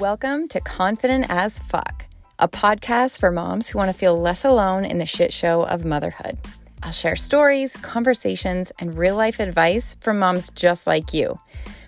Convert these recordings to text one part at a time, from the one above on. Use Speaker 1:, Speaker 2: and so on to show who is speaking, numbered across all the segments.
Speaker 1: Welcome to Confident as Fuck, a podcast for moms who want to feel less alone in the shit show of motherhood. I'll share stories, conversations, and real life advice from moms just like you.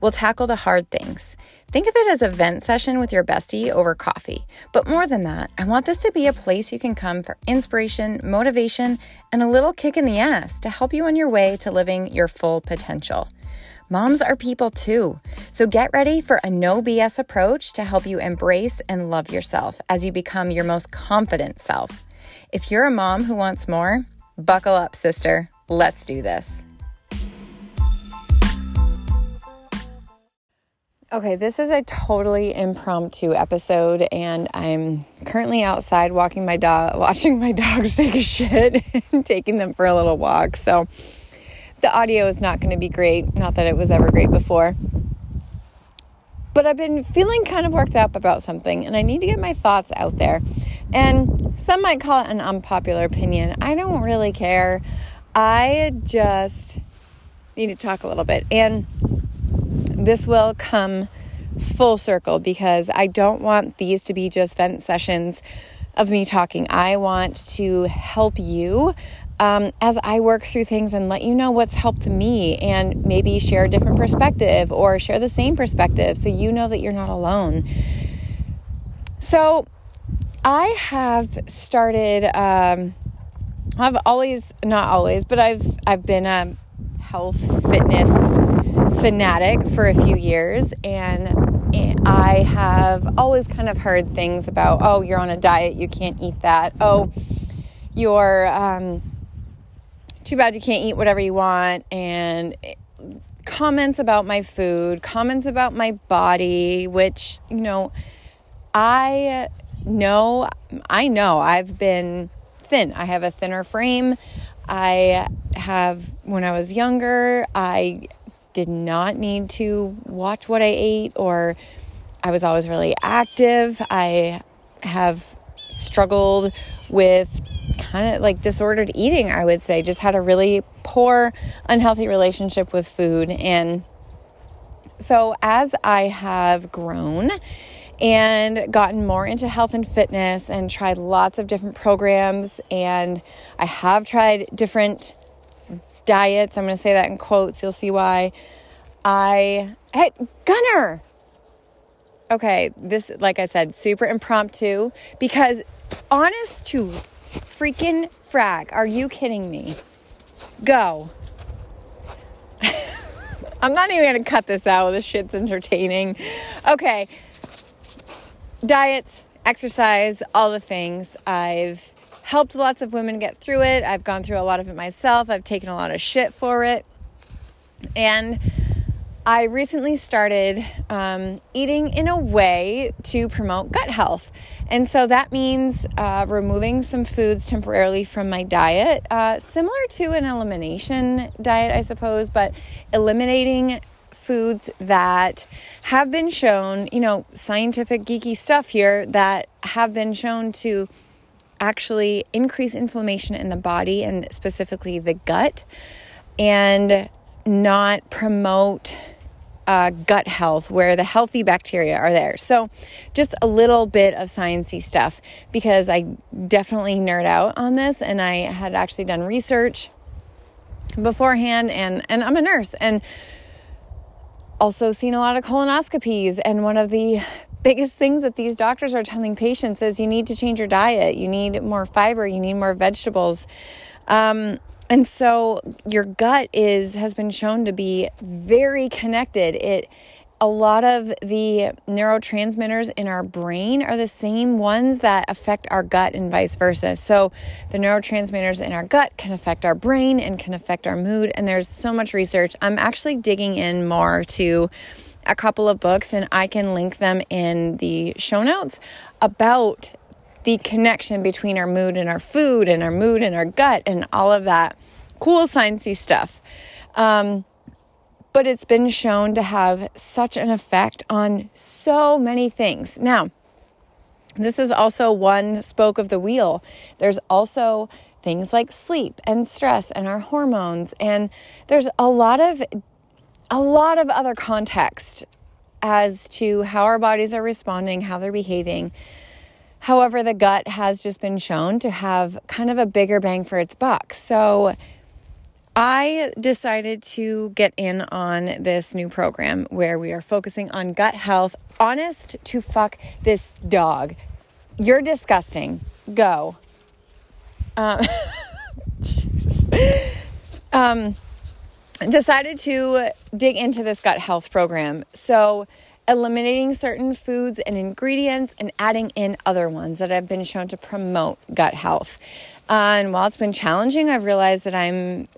Speaker 1: We'll tackle the hard things. Think of it as a vent session with your bestie over coffee. But more than that, I want this to be a place you can come for inspiration, motivation, and a little kick in the ass to help you on your way to living your full potential. Moms are people too. So get ready for a no BS approach to help you embrace and love yourself as you become your most confident self. If you're a mom who wants more, buckle up, sister. Let's do this. Okay, this is a totally impromptu episode, and I'm currently outside walking my dog, watching my dogs take a shit, and taking them for a little walk. So, the audio is not going to be great. Not that it was ever great before. But I've been feeling kind of worked up about something and I need to get my thoughts out there. And some might call it an unpopular opinion. I don't really care. I just need to talk a little bit. And this will come full circle because I don't want these to be just vent sessions of me talking. I want to help you um, as I work through things and let you know what's helped me and maybe share a different perspective or share the same perspective so you know that you're not alone. So, I have started, um, I've always, not always, but I've, I've been a health fitness fanatic for a few years and I have always kind of heard things about, oh, you're on a diet, you can't eat that. Oh, you're, um, too bad you can't eat whatever you want and comments about my food, comments about my body, which, you know, I know, I know I've been thin. I have a thinner frame. I have, when I was younger, I did not need to watch what I ate, or I was always really active. I have struggled with of like disordered eating, I would say. Just had a really poor, unhealthy relationship with food. And so as I have grown, and gotten more into health and fitness and tried lots of different programs and I have tried different diets. I'm going to say that in quotes. You'll see why. I hey Gunner. Okay, this like I said, super impromptu because honest to freaking frag. Are you kidding me? Go. I'm not even to cut this out. This shit's entertaining. Okay. Diets, exercise, all the things. I've helped lots of women get through it. I've gone through a lot of it myself. I've taken a lot of shit for it. And I recently started um, eating in a way to promote gut health. And so that means uh, removing some foods temporarily from my diet, uh, similar to an elimination diet, I suppose, but eliminating foods that have been shown, you know, scientific geeky stuff here that have been shown to actually increase inflammation in the body and specifically the gut and not promote uh, gut health where the healthy bacteria are there. So, just a little bit of sciencey stuff because I definitely nerd out on this, and I had actually done research beforehand, and and I'm a nurse, and also seen a lot of colonoscopies. And one of the biggest things that these doctors are telling patients is you need to change your diet. You need more fiber. You need more vegetables. Um, and so your gut is has been shown to be very connected. It a lot of the neurotransmitters in our brain are the same ones that affect our gut and vice versa. So, the neurotransmitters in our gut can affect our brain and can affect our mood. And there's so much research. I'm actually digging in more to a couple of books, and I can link them in the show notes about the connection between our mood and our food and our mood and our gut and all of that cool sciencey stuff. Um, but it's been shown to have such an effect on so many things. Now, this is also one spoke of the wheel. There's also things like sleep and stress and our hormones and there's a lot of a lot of other context as to how our bodies are responding, how they're behaving. However, the gut has just been shown to have kind of a bigger bang for its buck. So I decided to get in on this new program where we are focusing on gut health. Honest to fuck this dog. You're disgusting. Go. Um, um, decided to dig into this gut health program. So, eliminating certain foods and ingredients and adding in other ones that have been shown to promote gut health. Uh, and while it's been challenging, I've realized that I'm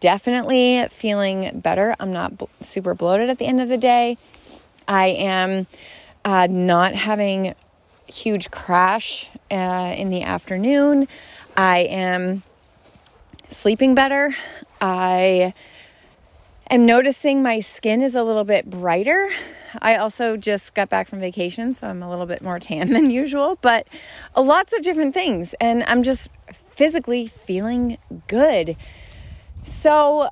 Speaker 1: definitely feeling better. I'm not super bloated at the end of the day. I am uh, not having huge crash uh, in the afternoon. I am sleeping better. I am noticing my skin is a little bit brighter. I also just got back from vacation, so I'm a little bit more tan than usual, but lots of different things. And I'm just physically feeling good. So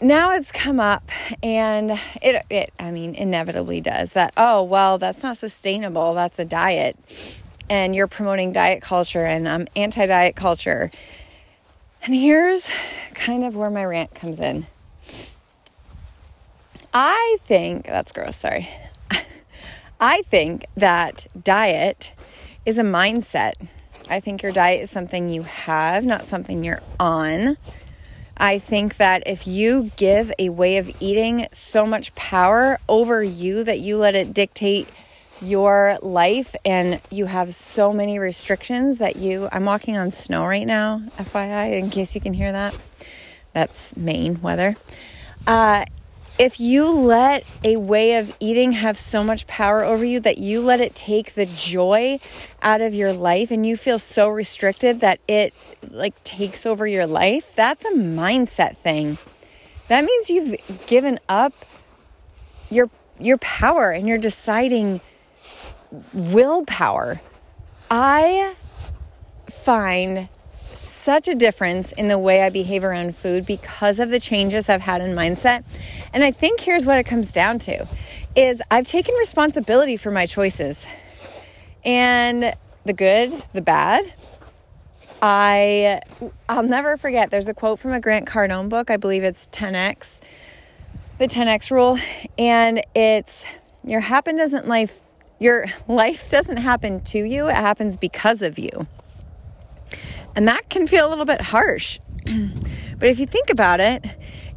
Speaker 1: now it's come up and it, it i mean inevitably does that oh well that's not sustainable that's a diet and you're promoting diet culture and i'm anti-diet culture and here's kind of where my rant comes in i think that's gross sorry i think that diet is a mindset i think your diet is something you have not something you're on I think that if you give a way of eating so much power over you that you let it dictate your life and you have so many restrictions that you I'm walking on snow right now, FYI, in case you can hear that. That's Maine weather. Uh, if you let a way of eating have so much power over you that you let it take the joy out of your life and you feel so restricted that it like takes over your life, that's a mindset thing. That means you've given up your your power and you're deciding willpower. I find such a difference in the way I behave around food because of the changes I've had in mindset. And I think here's what it comes down to is I've taken responsibility for my choices. And the good, the bad. I I'll never forget there's a quote from a Grant Cardone book, I believe it's 10x, the 10x rule, and it's your happen doesn't life your life doesn't happen to you, it happens because of you. And that can feel a little bit harsh. but if you think about it,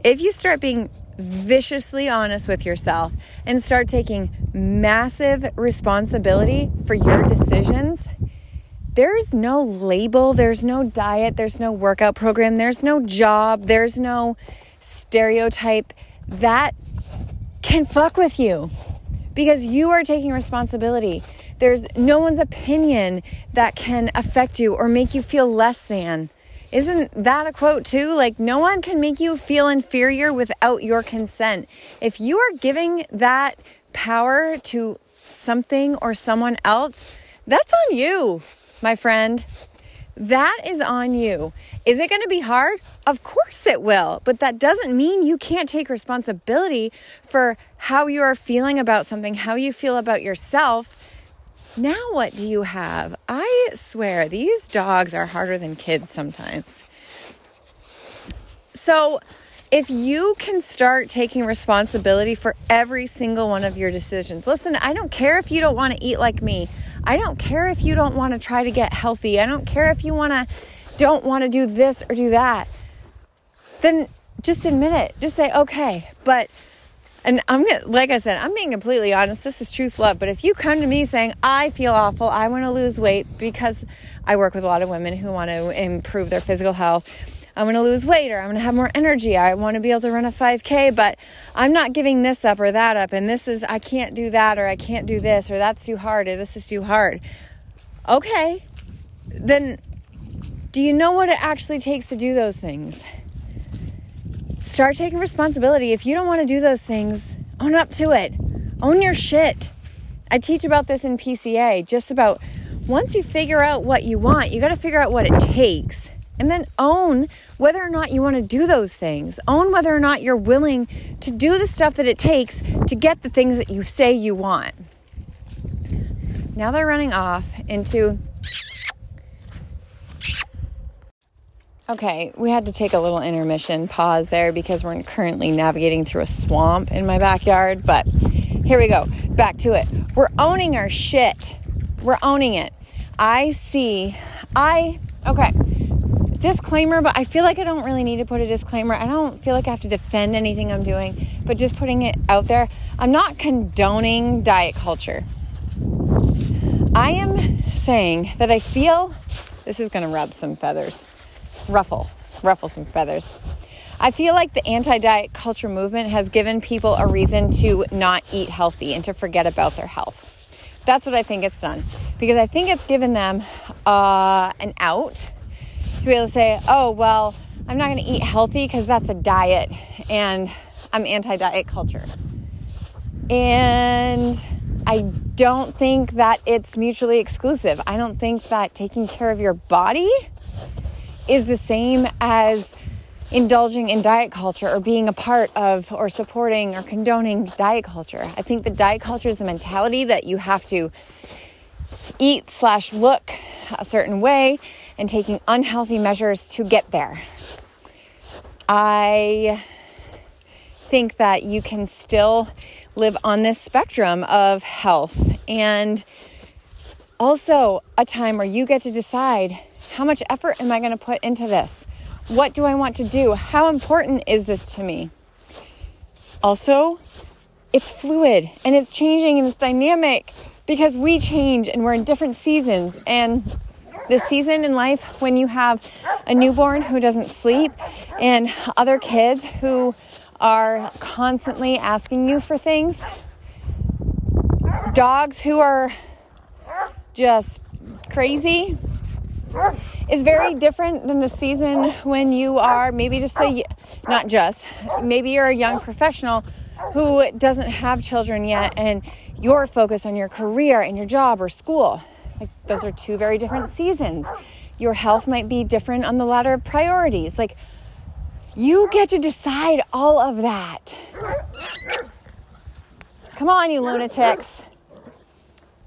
Speaker 1: if you start being viciously honest with yourself and start taking massive responsibility for your decisions, there's no label, there's no diet, there's no workout program, there's no job, there's no stereotype that can fuck with you because you are taking responsibility. There's no one's opinion that can affect you or make you feel less than. Isn't that a quote too? Like, no one can make you feel inferior without your consent. If you are giving that power to something or someone else, that's on you, my friend. That is on you. Is it going to be hard? Of course it will. But that doesn't mean you can't take responsibility for how you are feeling about something, how you feel about yourself now, what do you have? I swear, these dogs are harder than kids sometimes. So, if you can start taking responsibility for every single one of your decisions, listen, I don't care if you don't want to eat like me. I don't care if you don't want to try to get healthy. I don't care if you want to don't want to do this or do that. Then just admit it. Just say, "Okay, but and I'm like I said, I'm being completely honest. This is truth love. But if you come to me saying, I feel awful, I want to lose weight because I work with a lot of women who want to improve their physical health. I want to lose weight or I want to have more energy. I want to be able to run a 5K, but I'm not giving this up or that up. And this is, I can't do that or I can't do this or that's too hard or this is too hard. Okay, then do you know what it actually takes to do those things? Start taking responsibility. If you don't want to do those things, own up to it. Own your shit. I teach about this in PCA, just about once you figure out what you want, you got to figure out what it takes. And then own whether or not you want to do those things. Own whether or not you're willing to do the stuff that it takes to get the things that you say you want. Now they're running off into Okay, we had to take a little intermission pause there because we're currently navigating through a swamp in my backyard. But here we go. Back to it. We're owning our shit. We're owning it. I see, I, okay, disclaimer, but I feel like I don't really need to put a disclaimer. I don't feel like I have to defend anything I'm doing, but just putting it out there. I'm not condoning diet culture. I am saying that I feel this is going to rub some feathers ruffle, ruffle some feathers. I feel like the anti diet culture movement has given people a reason to not eat healthy and to forget about their health. That's what I think it's done. Because I think it's given them uh, an out to be able to say, oh, well, I'm not going to eat healthy because that's a diet and I'm anti diet culture. And I don't think that it's mutually exclusive. I don't think that taking care of your body is the same as indulging in diet culture or being a part of or supporting or condoning diet culture. I think the diet culture is the mentality that you have to eat slash look a certain way and taking unhealthy measures to get there. I think that you can still live on this spectrum of health and also a time where you get to decide how much effort am I going to put into this? What do I want to do? How important is this to me? Also, it's fluid and it's changing and it's dynamic because we change and we're in different seasons. And the season in life when you have a newborn who doesn't sleep and other kids who are constantly asking you for things, dogs who are just crazy is very different than the season when you are maybe just a not just maybe you're a young professional who doesn't have children yet and you're focused on your career and your job or school. Like those are two very different seasons. Your health might be different on the ladder of priorities. Like you get to decide all of that. Come on you lunatics.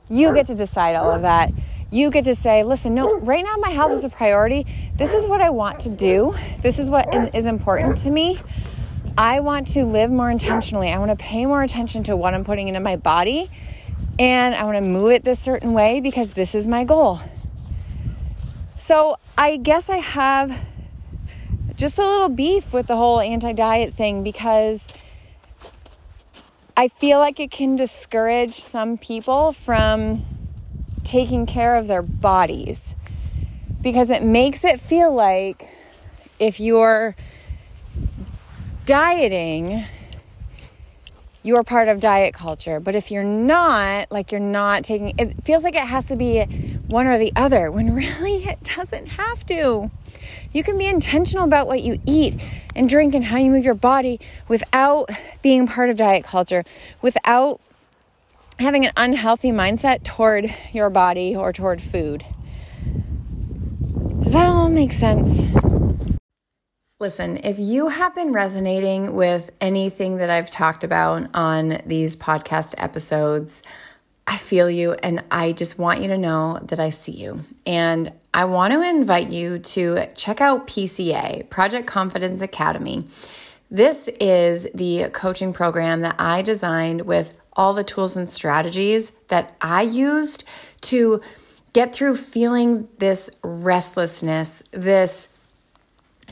Speaker 1: You get to decide all of that you get to say, listen, no, right now my health is a priority. This is what I want to do. This is what is important to me. I want to live more intentionally. I want to pay more attention to what I'm putting into my body. And I want to move it this certain way because this is my goal. So I guess I have just a little beef with the whole anti diet thing because I feel like it can discourage some people from taking care of their bodies because it makes it feel like if you're dieting, you're part of diet culture. But if you're not, like you're not taking it feels like it has to be one or the other when really it doesn't have to. You can be intentional about what you eat and drink and how you move your body without being part of diet culture, without having an unhealthy mindset toward your body or toward food. Does that all make sense? Listen, if you have been resonating with anything that I've talked about on these podcast episodes, I feel you and I just want you to know that I see you. And I want to invite you to check out PCA, Project Confidence Academy. This is the coaching program that I designed with all the tools and strategies that I used to get through feeling this restlessness, this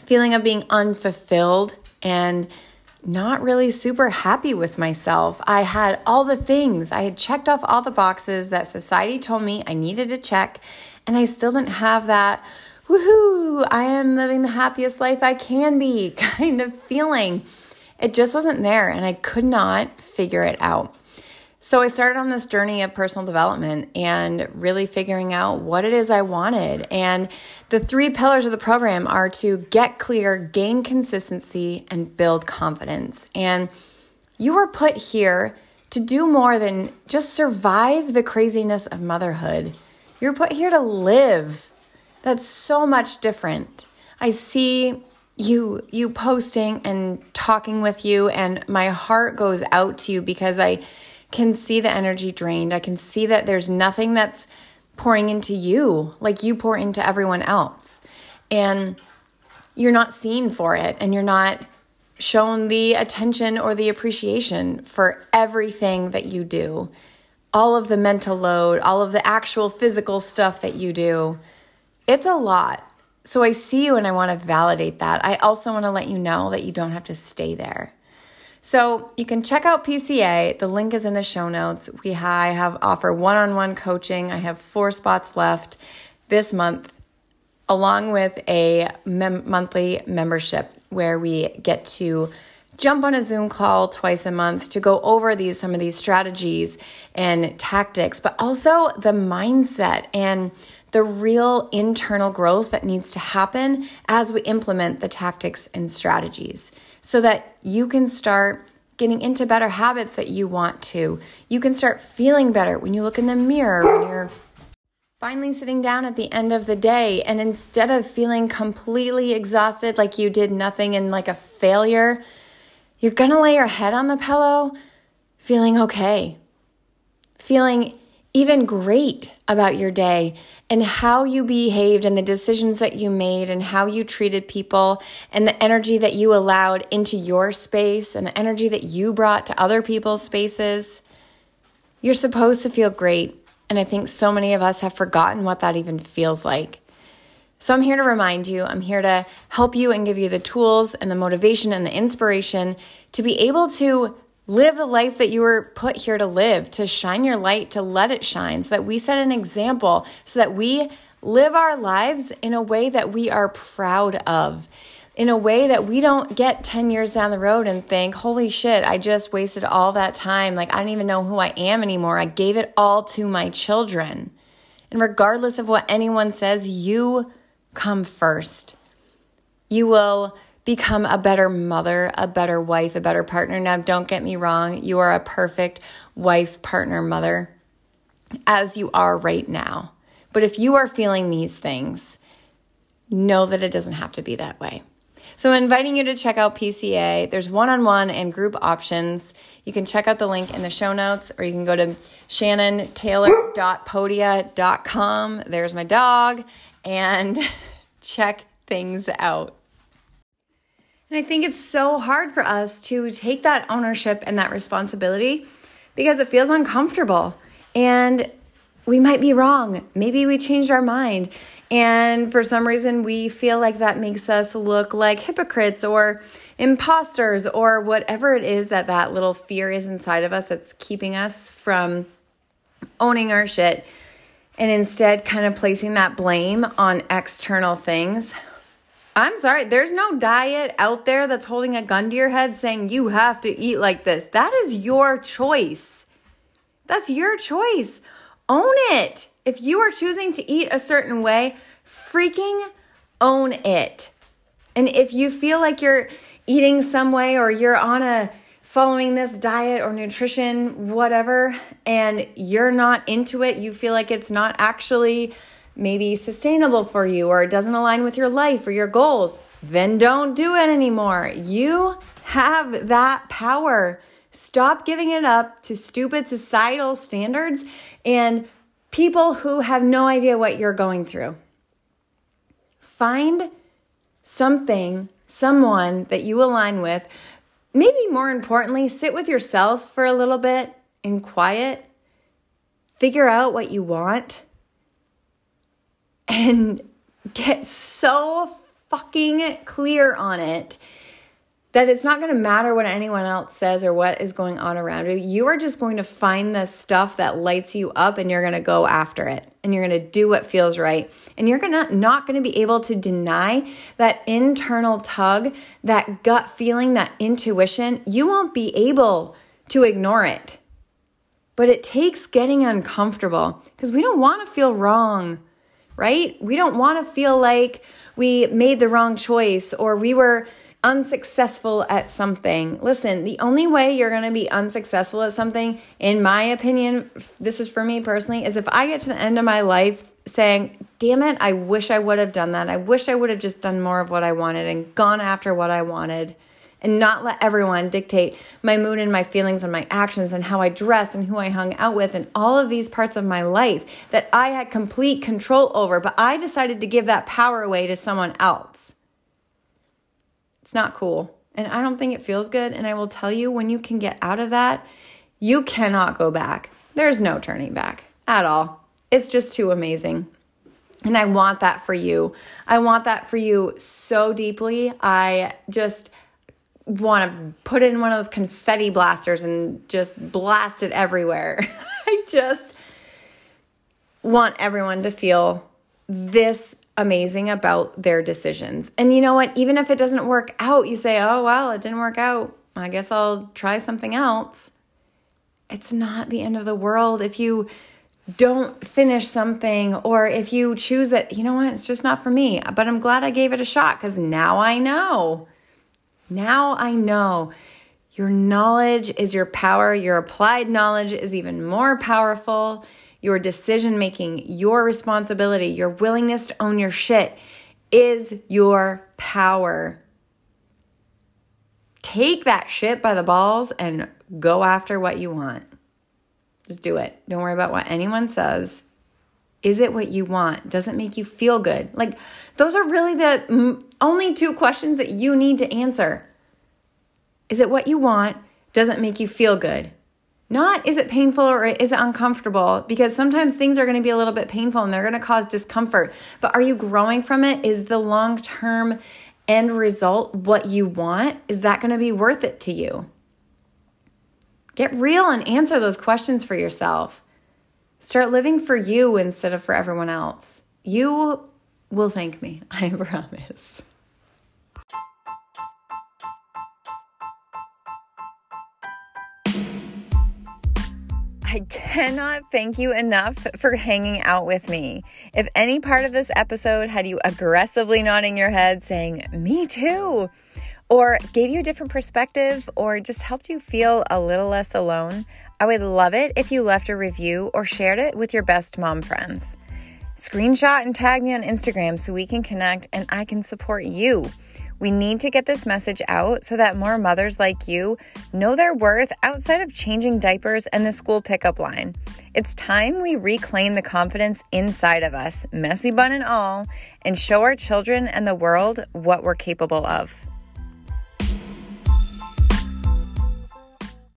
Speaker 1: feeling of being unfulfilled and not really super happy with myself. I had all the things, I had checked off all the boxes that society told me I needed to check, and I still didn't have that woohoo, I am living the happiest life I can be kind of feeling. It just wasn't there, and I could not figure it out. So I started on this journey of personal development and really figuring out what it is I wanted. And the three pillars of the program are to get clear, gain consistency, and build confidence. And you were put here to do more than just survive the craziness of motherhood. You're put here to live. That's so much different. I see you you posting and talking with you and my heart goes out to you because I can see the energy drained. I can see that there's nothing that's pouring into you like you pour into everyone else. And you're not seen for it and you're not shown the attention or the appreciation for everything that you do. All of the mental load, all of the actual physical stuff that you do. It's a lot. So I see you and I want to validate that. I also want to let you know that you don't have to stay there. So you can check out PCA. The link is in the show notes. We I have offer one-on-one coaching. I have four spots left this month, along with a mem- monthly membership where we get to jump on a Zoom call twice a month to go over these some of these strategies and tactics, but also the mindset and the real internal growth that needs to happen as we implement the tactics and strategies so that you can start getting into better habits that you want to. You can start feeling better when you look in the mirror, when you're finally sitting down at the end of the day and instead of feeling completely exhausted like you did nothing and like a failure, you're to lay your head on the pillow feeling okay. Feeling even great about your day and how you behaved and the decisions that you made and how you treated people and the energy that you allowed into your space and the energy that you brought to other people's spaces. You're supposed to feel great. And I think so many of us have forgotten what that even feels like. So I'm here to remind you, I'm here to help you and give you the tools and the motivation and the inspiration to be able to Live the life that you were put here to live, to shine your light, to let it shine, so that we set an example, so that we live our lives in a way that we are proud of, in a way that we don't get 10 years down the road and think, holy shit, I just wasted all that time. Like, I don't even know who I am anymore. I gave it all to my children. And regardless of what anyone says, you come first. You will become a better mother, a better wife, a better partner. Now, don't get me wrong, you are a perfect wife, partner, mother, as you are right now. But if you are feeling these things, know that it doesn't have to be that way. So, I'm inviting you to check out PCA. There's one on one and group options. You can check out the link in the show notes, or you can go to shannontaylor.podia.com. There's my dog, and check things out. And I think it's so hard for us to take that ownership and that responsibility because it feels uncomfortable. And we might be wrong. Maybe we changed our mind. And for some reason, we feel like that makes us look like hypocrites or imposters or whatever it is that that little fear is inside of us that's keeping us from owning our shit. And instead, kind of placing that blame on external things I'm sorry, there's no diet out there that's holding a gun to your head saying you have to eat like this. That is your choice. That's your choice. Own it. If you are choosing to eat a certain way, freaking own it. And if you feel like you're eating some way or you're on a following this diet or nutrition, whatever, and you're not into it, you feel like it's not actually maybe sustainable for you or it doesn't align with your life or your goals, then don't do it anymore. You have that power. Stop giving it up to stupid societal standards and people who have no idea what you're going through. Find something, someone that you align with. Maybe more importantly, sit with yourself for a little bit in quiet. Figure out what you want and get so fucking clear on it that it's not going to matter what anyone else says or what is going on around you. You are just going to find the stuff that lights you up and you're going to go after it and you're going to do what feels right. And you're to not going to be able to deny that internal tug, that gut feeling, that intuition. You won't be able to ignore it. But it takes getting uncomfortable because we don't want to feel wrong right? We don't want to feel like we made the wrong choice or we were unsuccessful at something. Listen, the only way you're going to be unsuccessful at something, in my opinion, this is for me personally, is if I get to the end of my life saying, damn it, I wish I would have done that. I wish I would have just done more of what I wanted and gone after what I wanted and not let everyone dictate my mood and my feelings and my actions and how I dress and who I hung out with and all of these parts of my life that I had complete control over. But I decided to give that power away to someone else. It's not cool. And I don't think it feels good. And I will tell you, when you can get out of that, you cannot go back. There's no turning back at all. It's just too amazing. And I want that for you. I want that for you so deeply. I just want to put it in one of those confetti blasters and just blast it everywhere. I just want everyone to feel this amazing about their decisions. And you know what? Even if it doesn't work out, you say, oh, well, it didn't work out. I guess I'll try something else. It's not the end of the world if you don't finish something or if you choose it, you know what? It's just not for me. But I'm glad I gave it a shot because now I know now I know your knowledge is your power. Your applied knowledge is even more powerful. Your decision making, your responsibility, your willingness to own your shit is your power. Take that shit by the balls and go after what you want. Just do it. Don't worry about what anyone says. Is it what you want? Does it make you feel good? Like, those are really the only two questions that you need to answer. Is it what you want? Does it make you feel good? Not is it painful or is it uncomfortable? Because sometimes things are going to be a little bit painful and they're going to cause discomfort. But are you growing from it? Is the long term end result what you want? Is that going to be worth it to you? Get real and answer those questions for yourself. Start living for you instead of for everyone else. You will thank me, I promise. I cannot thank you enough for hanging out with me. If any part of this episode had you aggressively nodding your head saying, Me too, or gave you a different perspective, or just helped you feel a little less alone, I would love it if you left a review or shared it with your best mom friends. Screenshot and tag me on Instagram so we can connect and I can support you. We need to get this message out so that more mothers like you know their worth outside of changing diapers and the school pickup line. It's time we reclaim the confidence inside of us, messy bun and all, and show our children and the world what we're capable of.